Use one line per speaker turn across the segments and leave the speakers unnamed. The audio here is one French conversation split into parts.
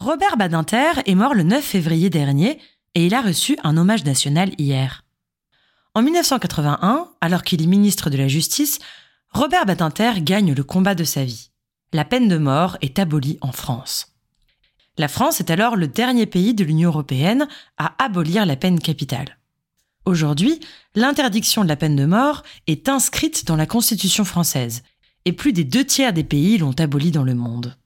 Robert Badinter est mort le 9 février dernier et il a reçu un hommage national hier. En 1981, alors qu'il est ministre de la Justice, Robert Badinter gagne le combat de sa vie. La peine de mort est abolie en France. La France est alors le dernier pays de l'Union européenne à abolir la peine capitale. Aujourd'hui, l'interdiction de la peine de mort est inscrite dans la Constitution française, et plus des deux tiers des pays l'ont abolie dans le monde.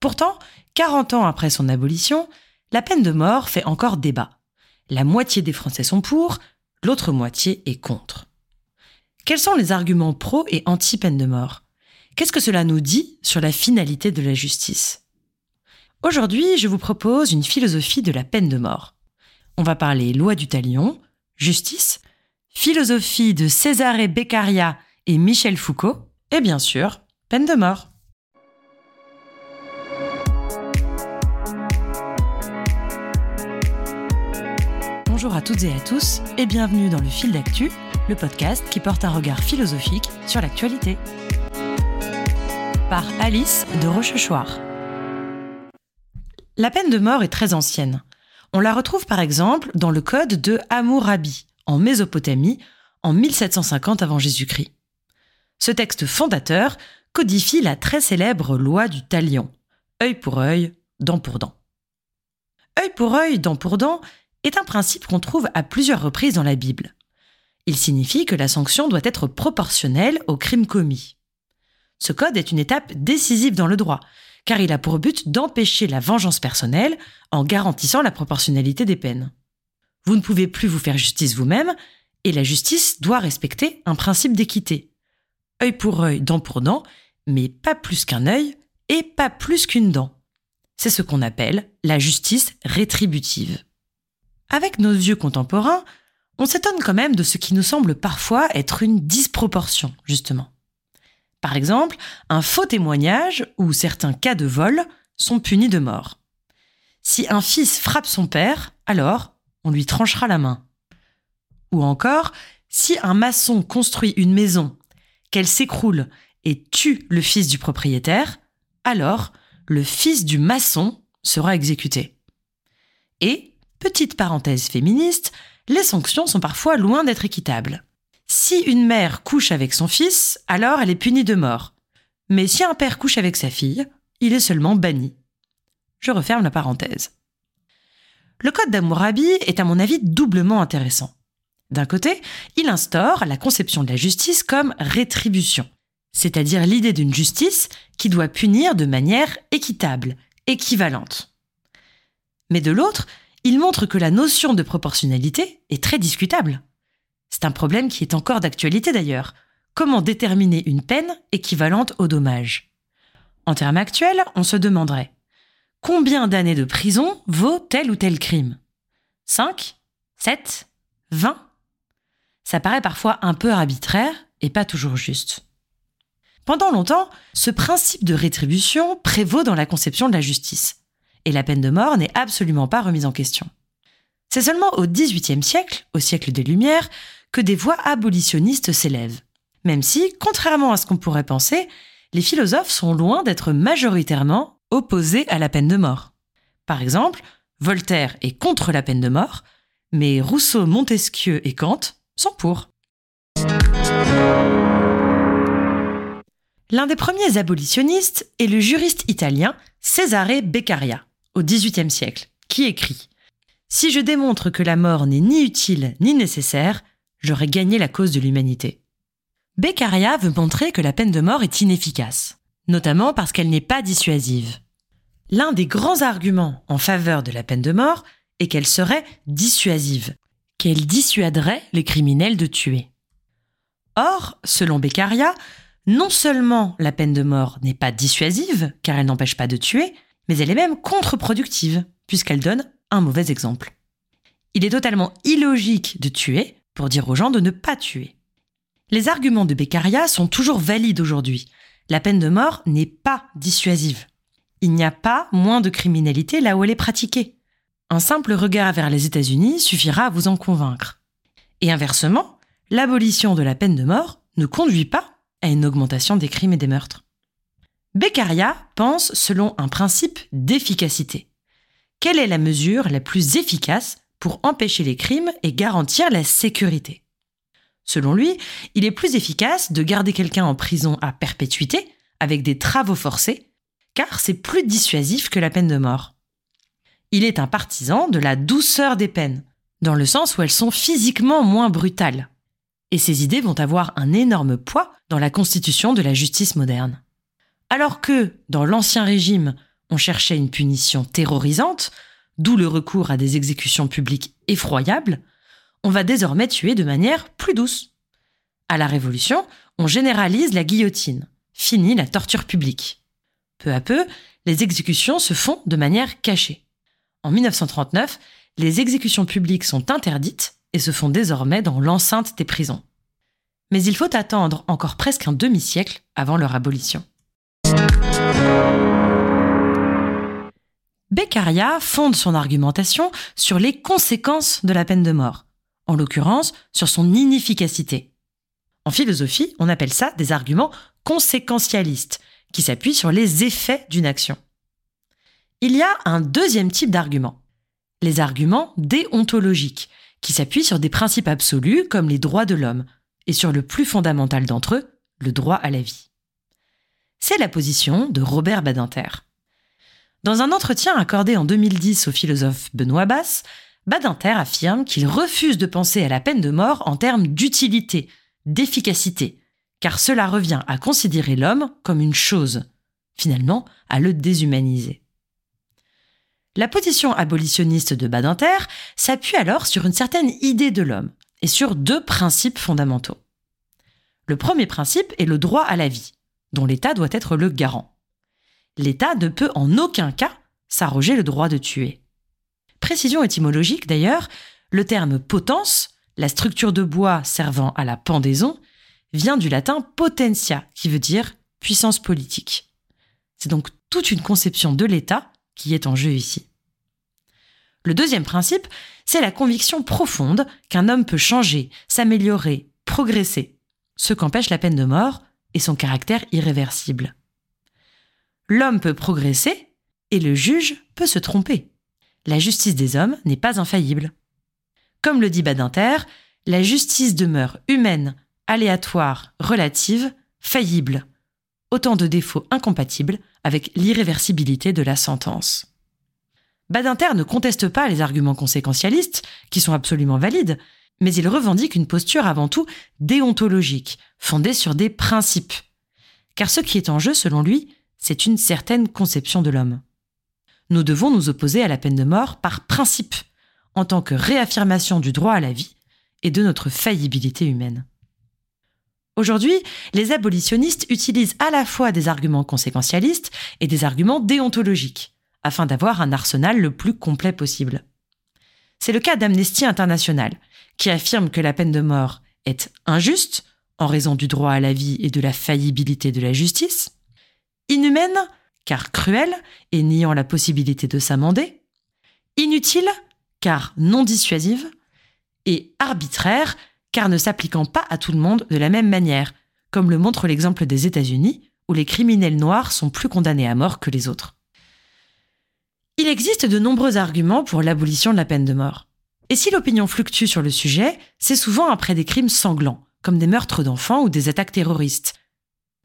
Pourtant, 40 ans après son abolition, la peine de mort fait encore débat. La moitié des Français sont pour, l'autre moitié est contre. Quels sont les arguments pro et anti-peine de mort? Qu'est-ce que cela nous dit sur la finalité de la justice? Aujourd'hui, je vous propose une philosophie de la peine de mort. On va parler loi du talion, justice, philosophie de Césaré Beccaria et Michel Foucault, et bien sûr, peine de mort. Bonjour à toutes et à tous et bienvenue dans le Fil d'actu, le podcast qui porte un regard philosophique sur l'actualité. Par Alice de Rochechouart. La peine de mort est très ancienne. On la retrouve par exemple dans le code de Hammurabi, en Mésopotamie, en 1750 avant Jésus-Christ. Ce texte fondateur codifie la très célèbre loi du talion, œil pour œil, dent pour dent. Œil pour œil, dent pour dent est un principe qu'on trouve à plusieurs reprises dans la Bible. Il signifie que la sanction doit être proportionnelle au crime commis. Ce code est une étape décisive dans le droit, car il a pour but d'empêcher la vengeance personnelle en garantissant la proportionnalité des peines. Vous ne pouvez plus vous faire justice vous-même, et la justice doit respecter un principe d'équité. œil pour œil, dent pour dent, mais pas plus qu'un œil et pas plus qu'une dent. C'est ce qu'on appelle la justice rétributive. Avec nos yeux contemporains, on s'étonne quand même de ce qui nous semble parfois être une disproportion, justement. Par exemple, un faux témoignage ou certains cas de vol sont punis de mort. Si un fils frappe son père, alors on lui tranchera la main. Ou encore, si un maçon construit une maison, qu'elle s'écroule et tue le fils du propriétaire, alors le fils du maçon sera exécuté. Et Petite parenthèse féministe, les sanctions sont parfois loin d'être équitables. Si une mère couche avec son fils, alors elle est punie de mort. Mais si un père couche avec sa fille, il est seulement banni. Je referme la parenthèse. Le code d'Amourabi est à mon avis doublement intéressant. D'un côté, il instaure la conception de la justice comme rétribution, c'est-à-dire l'idée d'une justice qui doit punir de manière équitable, équivalente. Mais de l'autre, il montre que la notion de proportionnalité est très discutable. C'est un problème qui est encore d'actualité d'ailleurs. Comment déterminer une peine équivalente au dommage? En termes actuels, on se demanderait combien d'années de prison vaut tel ou tel crime? 5 7 20 Ça paraît parfois un peu arbitraire et pas toujours juste. Pendant longtemps, ce principe de rétribution prévaut dans la conception de la justice et la peine de mort n'est absolument pas remise en question. C'est seulement au XVIIIe siècle, au siècle des Lumières, que des voix abolitionnistes s'élèvent. Même si, contrairement à ce qu'on pourrait penser, les philosophes sont loin d'être majoritairement opposés à la peine de mort. Par exemple, Voltaire est contre la peine de mort, mais Rousseau, Montesquieu et Kant sont pour. L'un des premiers abolitionnistes est le juriste italien Cesare Beccaria au XVIIIe siècle, qui écrit Si je démontre que la mort n'est ni utile ni nécessaire, j'aurai gagné la cause de l'humanité. Beccaria veut montrer que la peine de mort est inefficace, notamment parce qu'elle n'est pas dissuasive. L'un des grands arguments en faveur de la peine de mort est qu'elle serait dissuasive, qu'elle dissuaderait les criminels de tuer. Or, selon Beccaria, non seulement la peine de mort n'est pas dissuasive, car elle n'empêche pas de tuer, mais elle est même contre-productive, puisqu'elle donne un mauvais exemple. Il est totalement illogique de tuer pour dire aux gens de ne pas tuer. Les arguments de Beccaria sont toujours valides aujourd'hui. La peine de mort n'est pas dissuasive. Il n'y a pas moins de criminalité là où elle est pratiquée. Un simple regard vers les États-Unis suffira à vous en convaincre. Et inversement, l'abolition de la peine de mort ne conduit pas à une augmentation des crimes et des meurtres. Beccaria pense selon un principe d'efficacité. Quelle est la mesure la plus efficace pour empêcher les crimes et garantir la sécurité? Selon lui, il est plus efficace de garder quelqu'un en prison à perpétuité, avec des travaux forcés, car c'est plus dissuasif que la peine de mort. Il est un partisan de la douceur des peines, dans le sens où elles sont physiquement moins brutales. Et ces idées vont avoir un énorme poids dans la constitution de la justice moderne. Alors que, dans l'Ancien Régime, on cherchait une punition terrorisante, d'où le recours à des exécutions publiques effroyables, on va désormais tuer de manière plus douce. À la Révolution, on généralise la guillotine, fini la torture publique. Peu à peu, les exécutions se font de manière cachée. En 1939, les exécutions publiques sont interdites et se font désormais dans l'enceinte des prisons. Mais il faut attendre encore presque un demi-siècle avant leur abolition. Beccaria fonde son argumentation sur les conséquences de la peine de mort, en l'occurrence sur son inefficacité. En philosophie, on appelle ça des arguments conséquentialistes, qui s'appuient sur les effets d'une action. Il y a un deuxième type d'argument, les arguments déontologiques, qui s'appuient sur des principes absolus comme les droits de l'homme, et sur le plus fondamental d'entre eux, le droit à la vie. C'est la position de Robert Badinter. Dans un entretien accordé en 2010 au philosophe Benoît Bass, Badinter affirme qu'il refuse de penser à la peine de mort en termes d'utilité, d'efficacité, car cela revient à considérer l'homme comme une chose, finalement à le déshumaniser. La position abolitionniste de Badinter s'appuie alors sur une certaine idée de l'homme et sur deux principes fondamentaux. Le premier principe est le droit à la vie, dont l'État doit être le garant. L'État ne peut en aucun cas s'arroger le droit de tuer. Précision étymologique d'ailleurs, le terme potence, la structure de bois servant à la pendaison, vient du latin potentia, qui veut dire puissance politique. C'est donc toute une conception de l'État qui est en jeu ici. Le deuxième principe, c'est la conviction profonde qu'un homme peut changer, s'améliorer, progresser, ce qu'empêche la peine de mort et son caractère irréversible. L'homme peut progresser et le juge peut se tromper. La justice des hommes n'est pas infaillible. Comme le dit Badinter, la justice demeure humaine, aléatoire, relative, faillible. Autant de défauts incompatibles avec l'irréversibilité de la sentence. Badinter ne conteste pas les arguments conséquentialistes, qui sont absolument valides, mais il revendique une posture avant tout déontologique, fondée sur des principes. Car ce qui est en jeu, selon lui, c'est une certaine conception de l'homme. Nous devons nous opposer à la peine de mort par principe, en tant que réaffirmation du droit à la vie et de notre faillibilité humaine. Aujourd'hui, les abolitionnistes utilisent à la fois des arguments conséquentialistes et des arguments déontologiques afin d'avoir un arsenal le plus complet possible. C'est le cas d'Amnesty International, qui affirme que la peine de mort est injuste en raison du droit à la vie et de la faillibilité de la justice, inhumaine car cruelle et niant la possibilité de s'amender, inutile car non dissuasive, et arbitraire car ne s'appliquant pas à tout le monde de la même manière, comme le montre l'exemple des États-Unis, où les criminels noirs sont plus condamnés à mort que les autres. Il existe de nombreux arguments pour l'abolition de la peine de mort. Et si l'opinion fluctue sur le sujet, c'est souvent après des crimes sanglants, comme des meurtres d'enfants ou des attaques terroristes.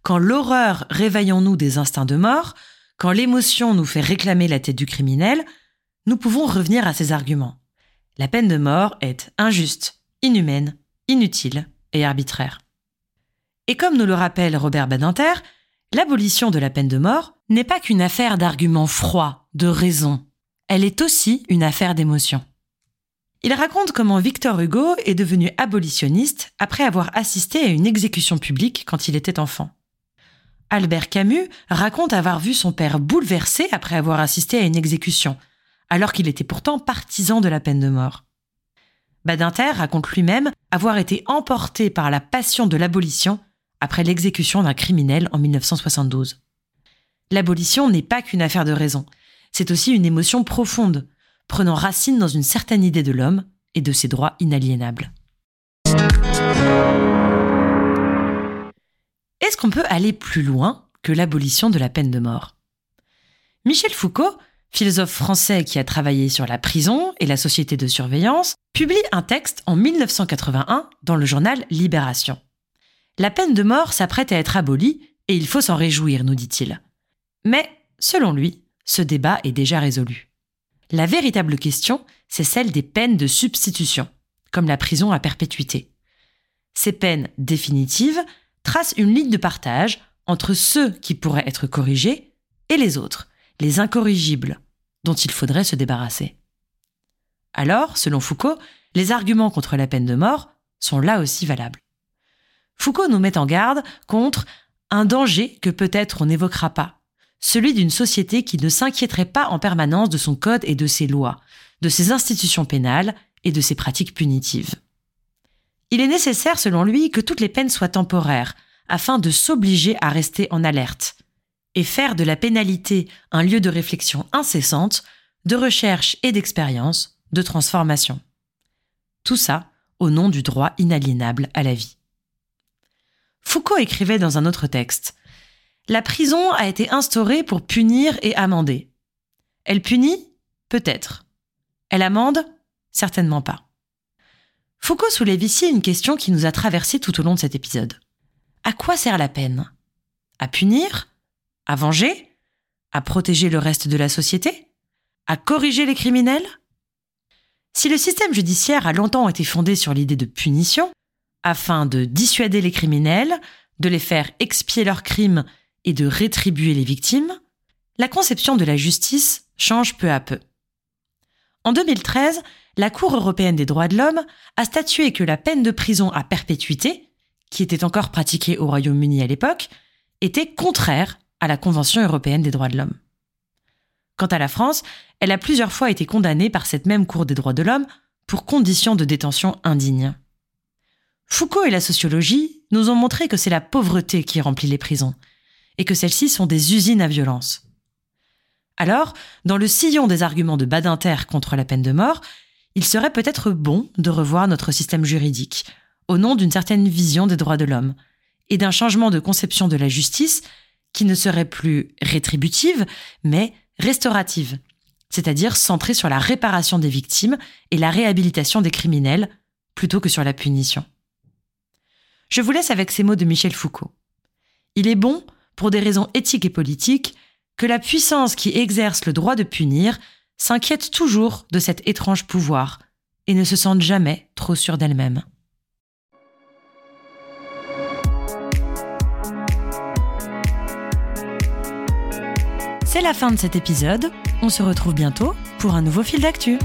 Quand l'horreur réveille en nous des instincts de mort, quand l'émotion nous fait réclamer la tête du criminel, nous pouvons revenir à ces arguments. La peine de mort est injuste, inhumaine, inutile et arbitraire. Et comme nous le rappelle Robert Badinter, l'abolition de la peine de mort n'est pas qu'une affaire d'arguments froids, de raison. Elle est aussi une affaire d'émotion. Il raconte comment Victor Hugo est devenu abolitionniste après avoir assisté à une exécution publique quand il était enfant. Albert Camus raconte avoir vu son père bouleversé après avoir assisté à une exécution, alors qu'il était pourtant partisan de la peine de mort. Badinter raconte lui-même avoir été emporté par la passion de l'abolition après l'exécution d'un criminel en 1972. L'abolition n'est pas qu'une affaire de raison, c'est aussi une émotion profonde, prenant racine dans une certaine idée de l'homme et de ses droits inaliénables. Est-ce qu'on peut aller plus loin que l'abolition de la peine de mort? Michel Foucault, philosophe français qui a travaillé sur la prison et la société de surveillance, publie un texte en 1981 dans le journal Libération. La peine de mort s'apprête à être abolie et il faut s'en réjouir, nous dit-il. Mais, selon lui, ce débat est déjà résolu. La véritable question, c'est celle des peines de substitution, comme la prison à perpétuité. Ces peines définitives tracent une ligne de partage entre ceux qui pourraient être corrigés et les autres, les incorrigibles, dont il faudrait se débarrasser. Alors, selon Foucault, les arguments contre la peine de mort sont là aussi valables. Foucault nous met en garde contre un danger que peut-être on n'évoquera pas, celui d'une société qui ne s'inquiéterait pas en permanence de son code et de ses lois, de ses institutions pénales et de ses pratiques punitives. Il est nécessaire, selon lui, que toutes les peines soient temporaires, afin de s'obliger à rester en alerte, et faire de la pénalité un lieu de réflexion incessante, de recherche et d'expérience, de transformation. Tout ça au nom du droit inaliénable à la vie. Foucault écrivait dans un autre texte La prison a été instaurée pour punir et amender. Elle punit? Peut-être. Elle amende? Certainement pas. Foucault soulève ici une question qui nous a traversé tout au long de cet épisode. À quoi sert la peine? À punir? À venger? À protéger le reste de la société? À corriger les criminels? Si le système judiciaire a longtemps été fondé sur l'idée de punition, afin de dissuader les criminels, de les faire expier leurs crimes et de rétribuer les victimes, la conception de la justice change peu à peu. En 2013, la Cour européenne des droits de l'homme a statué que la peine de prison à perpétuité, qui était encore pratiquée au Royaume-Uni à l'époque, était contraire à la Convention européenne des droits de l'homme. Quant à la France, elle a plusieurs fois été condamnée par cette même Cour des droits de l'homme pour conditions de détention indignes. Foucault et la sociologie nous ont montré que c'est la pauvreté qui remplit les prisons, et que celles-ci sont des usines à violence. Alors, dans le sillon des arguments de Badinter contre la peine de mort, il serait peut-être bon de revoir notre système juridique, au nom d'une certaine vision des droits de l'homme, et d'un changement de conception de la justice qui ne serait plus rétributive, mais restaurative, c'est-à-dire centrée sur la réparation des victimes et la réhabilitation des criminels, plutôt que sur la punition. Je vous laisse avec ces mots de Michel Foucault. Il est bon, pour des raisons éthiques et politiques, que la puissance qui exerce le droit de punir s'inquiète toujours de cet étrange pouvoir et ne se sente jamais trop sûre d'elle-même. C'est la fin de cet épisode. On se retrouve bientôt pour un nouveau fil d'actu.